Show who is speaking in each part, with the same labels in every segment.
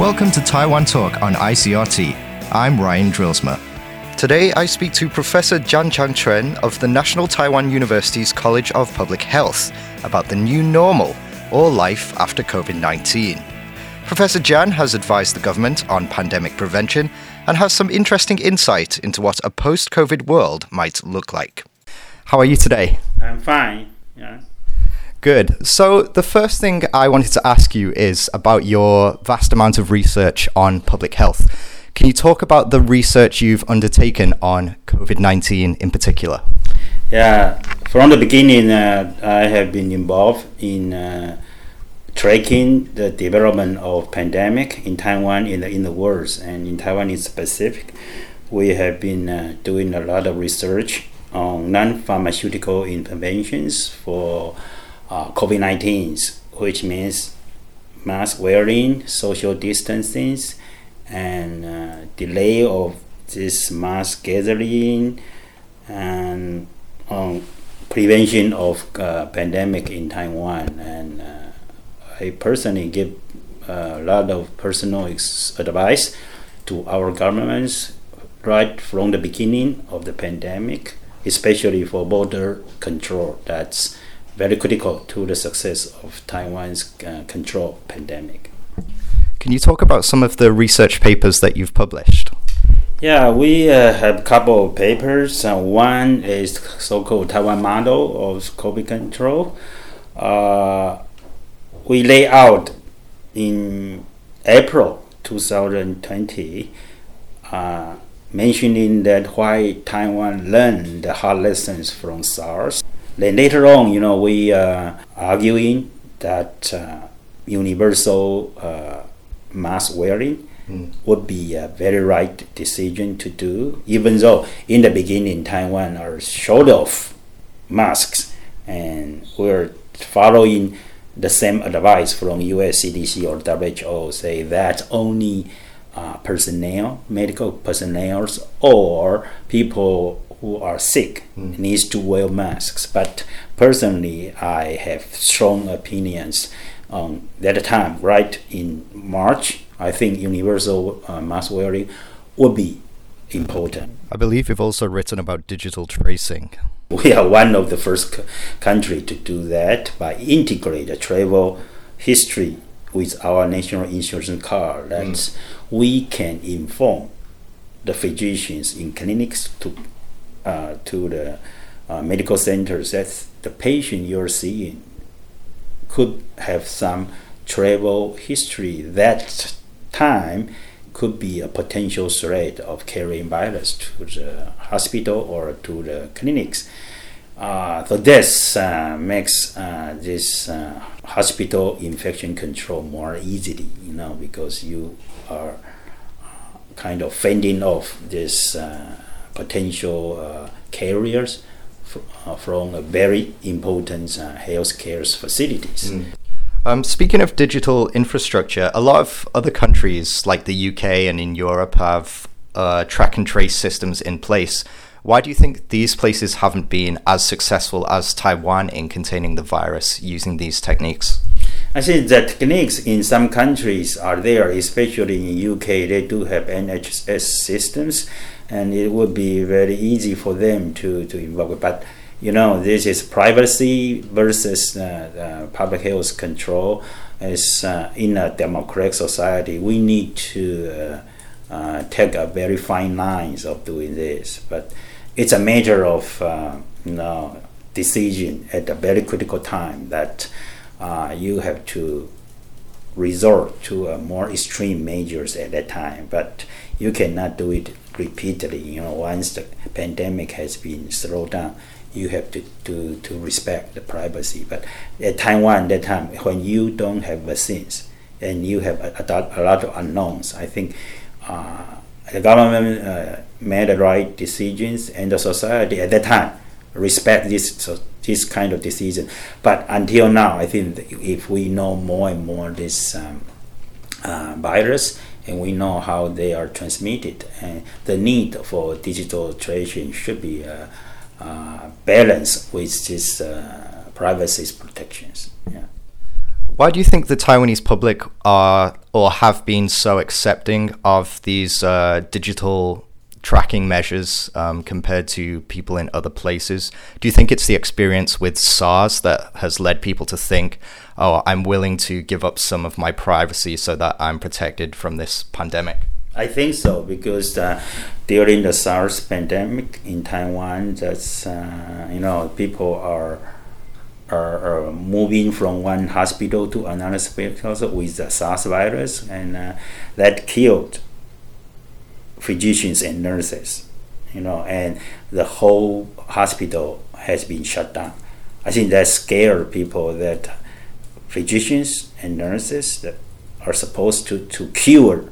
Speaker 1: Welcome to Taiwan Talk on ICRT. I'm Ryan Drillsma. Today I speak to Professor Jan Chang Chuen of the National Taiwan University's College of Public Health about the new normal or life after COVID 19. Professor Jan has advised the government on pandemic prevention and has some interesting insight into what a post COVID world might look like. How are you today?
Speaker 2: I'm fine. Yeah.
Speaker 1: Good. So, the first thing I wanted to ask you is about your vast amount of research on public health. Can you talk about the research you've undertaken on COVID 19 in particular?
Speaker 2: Yeah, from the beginning, uh, I have been involved in uh, tracking the development of pandemic in Taiwan in the, in the world and in Taiwan in specific. We have been uh, doing a lot of research on non-pharmaceutical interventions for uh, COVID 19s, which means mask wearing, social distancing, and uh, delay of this mass gathering, and um, prevention of uh, pandemic in Taiwan. And uh, I personally give a lot of personal advice to our governments right from the beginning of the pandemic, especially for border control. That's very critical to the success of Taiwan's uh, control pandemic.
Speaker 1: Can you talk about some of the research papers that you've published?
Speaker 2: Yeah, we uh, have a couple of papers. Uh, one is so-called Taiwan model of COVID control. Uh, we lay out in April 2020, uh, mentioning that why Taiwan learned the hard lessons from SARS then later on, you know, we uh, arguing that uh, universal uh, mask wearing mm. would be a very right decision to do, even though in the beginning Taiwan are short of masks and we're following the same advice from US CDC or WHO say that only uh, personnel, medical personnel, or people who are sick mm. needs to wear masks. But personally, I have strong opinions on that time. Right in March, I think universal uh, mask wearing would be important.
Speaker 1: I believe you've also written about digital tracing.
Speaker 2: We are one of the first c- country to do that by integrate travel history with our national insurance card. That mm. we can inform the physicians in clinics to uh, to the uh, medical centers that the patient you're seeing could have some travel history that time could be a potential threat of carrying virus to the hospital or to the clinics. Uh, so this uh, makes uh, this uh, hospital infection control more easily, you know, because you are kind of fending off this potential uh, carriers uh, from very important uh, healthcare facilities. Mm.
Speaker 1: Um, speaking of digital infrastructure, a lot of other countries like the UK and in Europe have uh, track and trace systems in place. Why do you think these places haven't been as successful as Taiwan in containing the virus using these techniques?
Speaker 2: I think the techniques in some countries are there, especially in UK. They do have NHS systems, and it would be very easy for them to, to involve. But you know, this is privacy versus uh, uh, public health control. As uh, in a democratic society, we need to uh, uh, take a very fine lines of doing this. But it's a matter of uh, you know decision at a very critical time that you have to resort to more extreme measures at that time. But you cannot do it repeatedly. You know, once the pandemic has been slowed down, you have to, to, to respect the privacy. But at Taiwan, that time, when you don't have vaccines and you have a, a, a lot of unknowns, I think uh, the government uh, made the right decisions, and the society at that time respect this so this kind of decision. But until now, I think if we know more and more this um, uh, virus, and we know how they are transmitted. And the need for digital tracing should be uh, uh, balanced with this uh, privacy protections. Yeah.
Speaker 1: Why do you think the Taiwanese public are or have been so accepting of these uh, digital tracking measures um, compared to people in other places? Do you think it's the experience with SARS that has led people to think, oh, I'm willing to give up some of my privacy so that I'm protected from this pandemic?
Speaker 2: I think so because uh, during the SARS pandemic in Taiwan, that's uh, you know people are, are, are moving from one hospital to another hospital with the SARS virus, and uh, that killed physicians and nurses, you know, and the whole hospital has been shut down. I think that scared people that physicians and nurses that are supposed to, to cure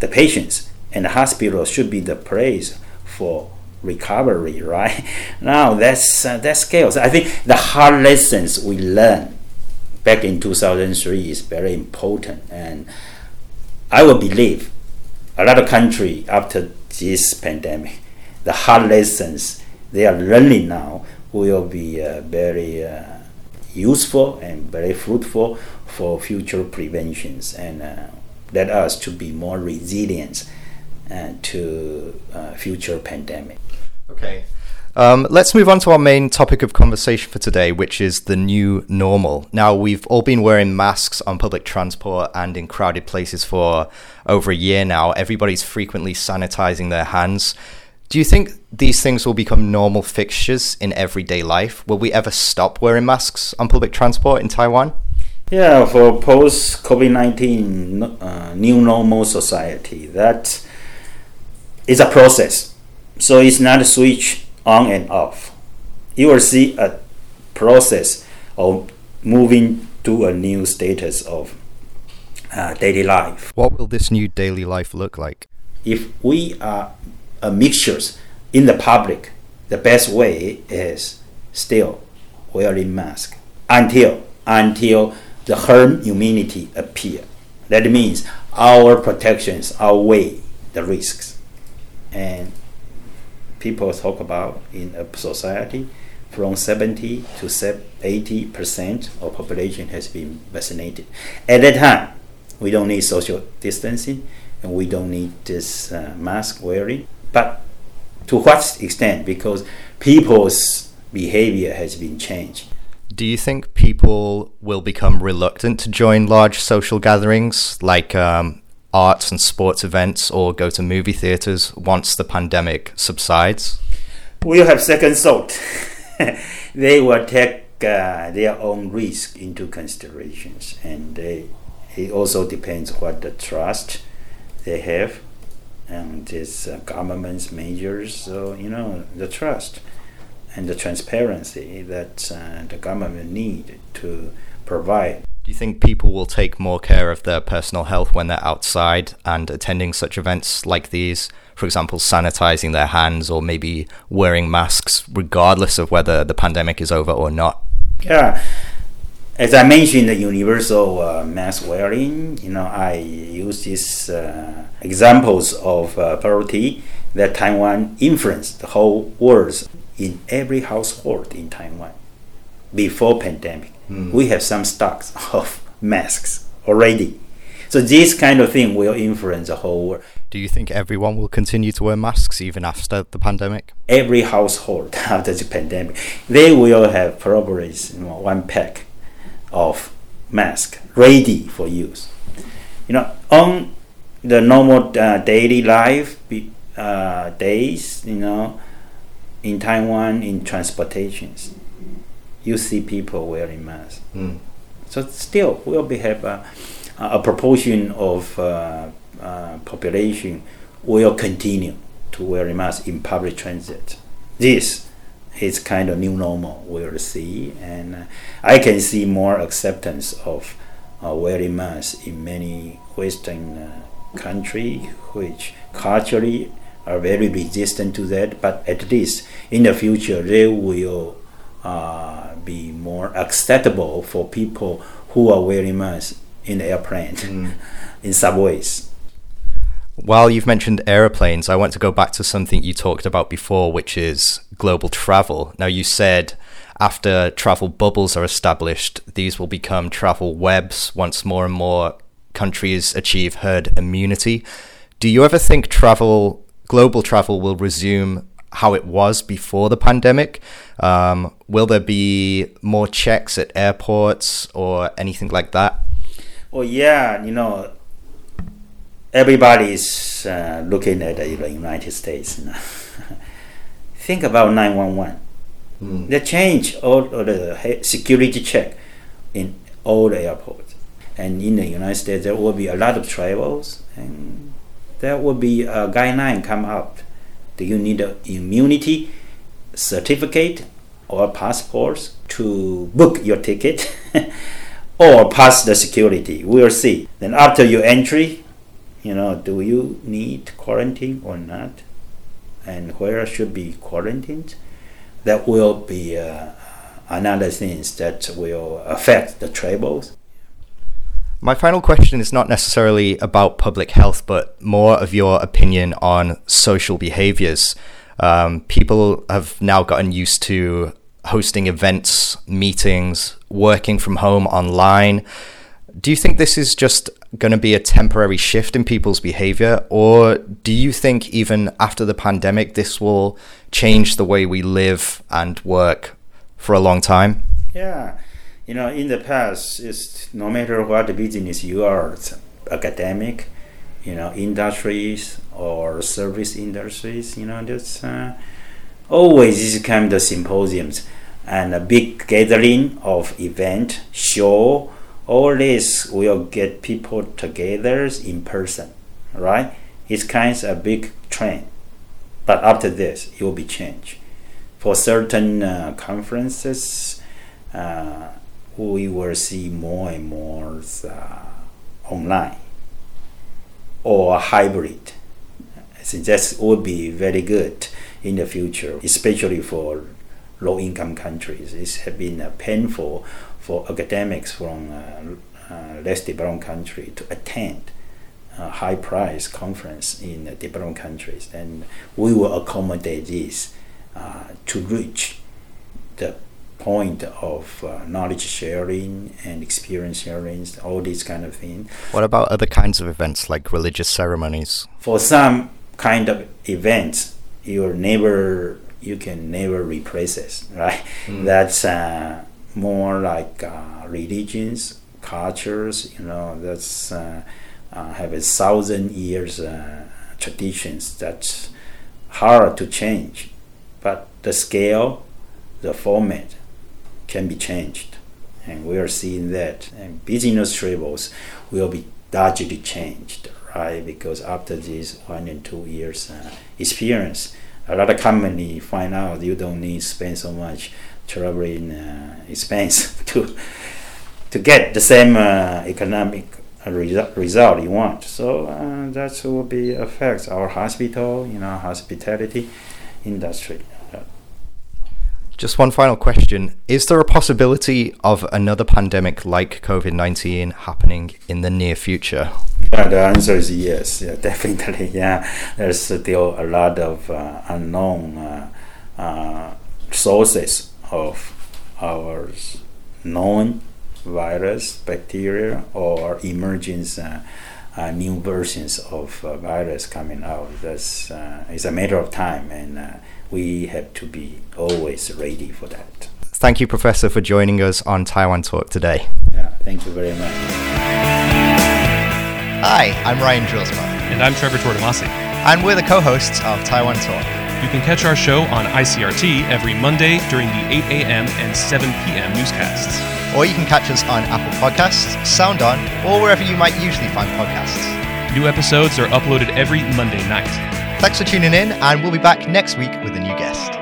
Speaker 2: the patients and the hospital should be the place for recovery, right? Now that's uh, that scales. I think the hard lessons we learned back in 2003 is very important, and I will believe a lot of country after this pandemic, the hard lessons they are learning now will be uh, very uh, useful and very fruitful for future preventions and uh, let us to be more resilient to uh, future pandemic.
Speaker 1: Okay. Um, let's move on to our main topic of conversation for today, which is the new normal. Now, we've all been wearing masks on public transport and in crowded places for over a year now. Everybody's frequently sanitizing their hands. Do you think these things will become normal fixtures in everyday life? Will we ever stop wearing masks on public transport in Taiwan?
Speaker 2: Yeah, for post COVID 19 uh, new normal society, that is a process. So it's not a switch on and off. You will see a process of moving to a new status of uh, daily life.
Speaker 1: What will this new daily life look like?
Speaker 2: If we are a mixtures in the public, the best way is still wearing mask until until the herd immunity appear. That means our protections outweigh the risks. And people talk about in a society from 70 to 80 percent of population has been vaccinated. At that time, we don't need social distancing and we don't need this uh, mask wearing. But to what extent? Because people's behavior has been changed.
Speaker 1: Do you think people will become reluctant to join large social gatherings like um, arts and sports events or go to movie theaters once the pandemic subsides?
Speaker 2: We'll have second thought. they will take uh, their own risk into considerations, and they, it also depends what the trust they have and this uh, government's measures. So you know the trust and the transparency that uh, the government need to provide
Speaker 1: do you think people will take more care of their personal health when they're outside and attending such events like these? For example, sanitizing their hands or maybe wearing masks, regardless of whether the pandemic is over or not?
Speaker 2: Yeah. As I mentioned, the universal uh, mask wearing, you know, I use these uh, examples of uh, that Taiwan influenced the whole world in every household in Taiwan before pandemic mm. we have some stocks of masks already. So this kind of thing will influence the whole world.
Speaker 1: Do you think everyone will continue to wear masks even after the pandemic?
Speaker 2: Every household after the pandemic, they will have probably you know, one pack of mask ready for use. You know, on the normal uh, daily life uh, days, you know, in Taiwan in transportations, you see people wearing masks. Mm. So still, we'll be have a, a proportion of uh, uh, population will continue to wear a mask in public transit. This is kind of new normal we'll see, and uh, I can see more acceptance of uh, wearing masks in many Western uh, country, which culturally are very resistant to that. But at least in the future, they will uh, be more acceptable for people who are wearing masks in airplanes, mm. in subways.
Speaker 1: While you've mentioned aeroplanes, I want to go back to something you talked about before, which is global travel. Now, you said after travel bubbles are established, these will become travel webs once more and more countries achieve herd immunity. Do you ever think travel, global travel, will resume how it was before the pandemic? Um, will there be more checks at airports or anything like that?
Speaker 2: Well, yeah, you know, everybody's uh, looking at the United States. Think about 911. Mm. They change all of the security check in all the airports. And in the United States, there will be a lot of travels, and there will be a guideline come out. Do you need an immunity certificate or passports to book your ticket or pass the security? We'll see. Then after your entry, you know, do you need quarantine or not? And where should be quarantined? That will be uh, another things that will affect the travels.
Speaker 1: My final question is not necessarily about public health, but more of your opinion on social behaviors. Um, people have now gotten used to hosting events, meetings, working from home online. Do you think this is just going to be a temporary shift in people's behavior, or do you think even after the pandemic, this will change the way we live and work for a long time?
Speaker 2: Yeah, you know, in the past, it's no matter what business you are, academic, you know, industries or service industries, you know, there's uh, always this kind of symposiums and a big gathering of event, show, all this will get people together in person, right? It's kind of a big trend. But after this, it will be changed. For certain uh, conferences, uh, we will see more and more uh, online or hybrid. I think that would be very good in the future, especially for low income countries. It's been uh, painful for academics from uh, uh, less developed country to attend a high price conference in developed countries, and we will accommodate this uh, to reach the point of uh, knowledge sharing and experience sharing, all these kind of things.
Speaker 1: What about other kinds of events like religious ceremonies?
Speaker 2: For some kind of events, you never you can never replace it, right? Mm. That's uh, more like uh, religions, cultures, you know, that's uh, uh, have a thousand years uh, traditions that's hard to change, but the scale, the format can be changed, and we are seeing that. And business travels will be largely changed, right? Because after this one and two years uh, experience, a lot of company find out you don't need spend so much traveling uh, expense to to get the same uh, economic result, result you want. So uh, that will be affects our hospital, you know, hospitality industry.
Speaker 1: Just one final question. Is there a possibility of another pandemic like COVID 19 happening in the near future?
Speaker 2: Yeah, the answer is yes. Yeah, definitely. Yeah, there's still a lot of uh, unknown uh, uh, sources of our known virus, bacteria, or emergence. Uh, uh, new versions of uh, virus coming out. That's uh, it's a matter of time, and uh, we have to be always ready for that.
Speaker 1: Thank you, Professor, for joining us on Taiwan Talk today.
Speaker 2: Yeah, thank you very much.
Speaker 1: Hi, I'm Ryan Drillsma.
Speaker 3: And I'm Trevor Tortomasi.
Speaker 1: And we're the co hosts of Taiwan Talk.
Speaker 3: You can catch our show on ICRT every Monday during the 8 a.m. and 7 p.m. newscasts.
Speaker 1: Or you can catch us on Apple Podcasts, SoundOn, or wherever you might usually find podcasts.
Speaker 3: New episodes are uploaded every Monday night.
Speaker 1: Thanks for tuning in, and we'll be back next week with a new guest.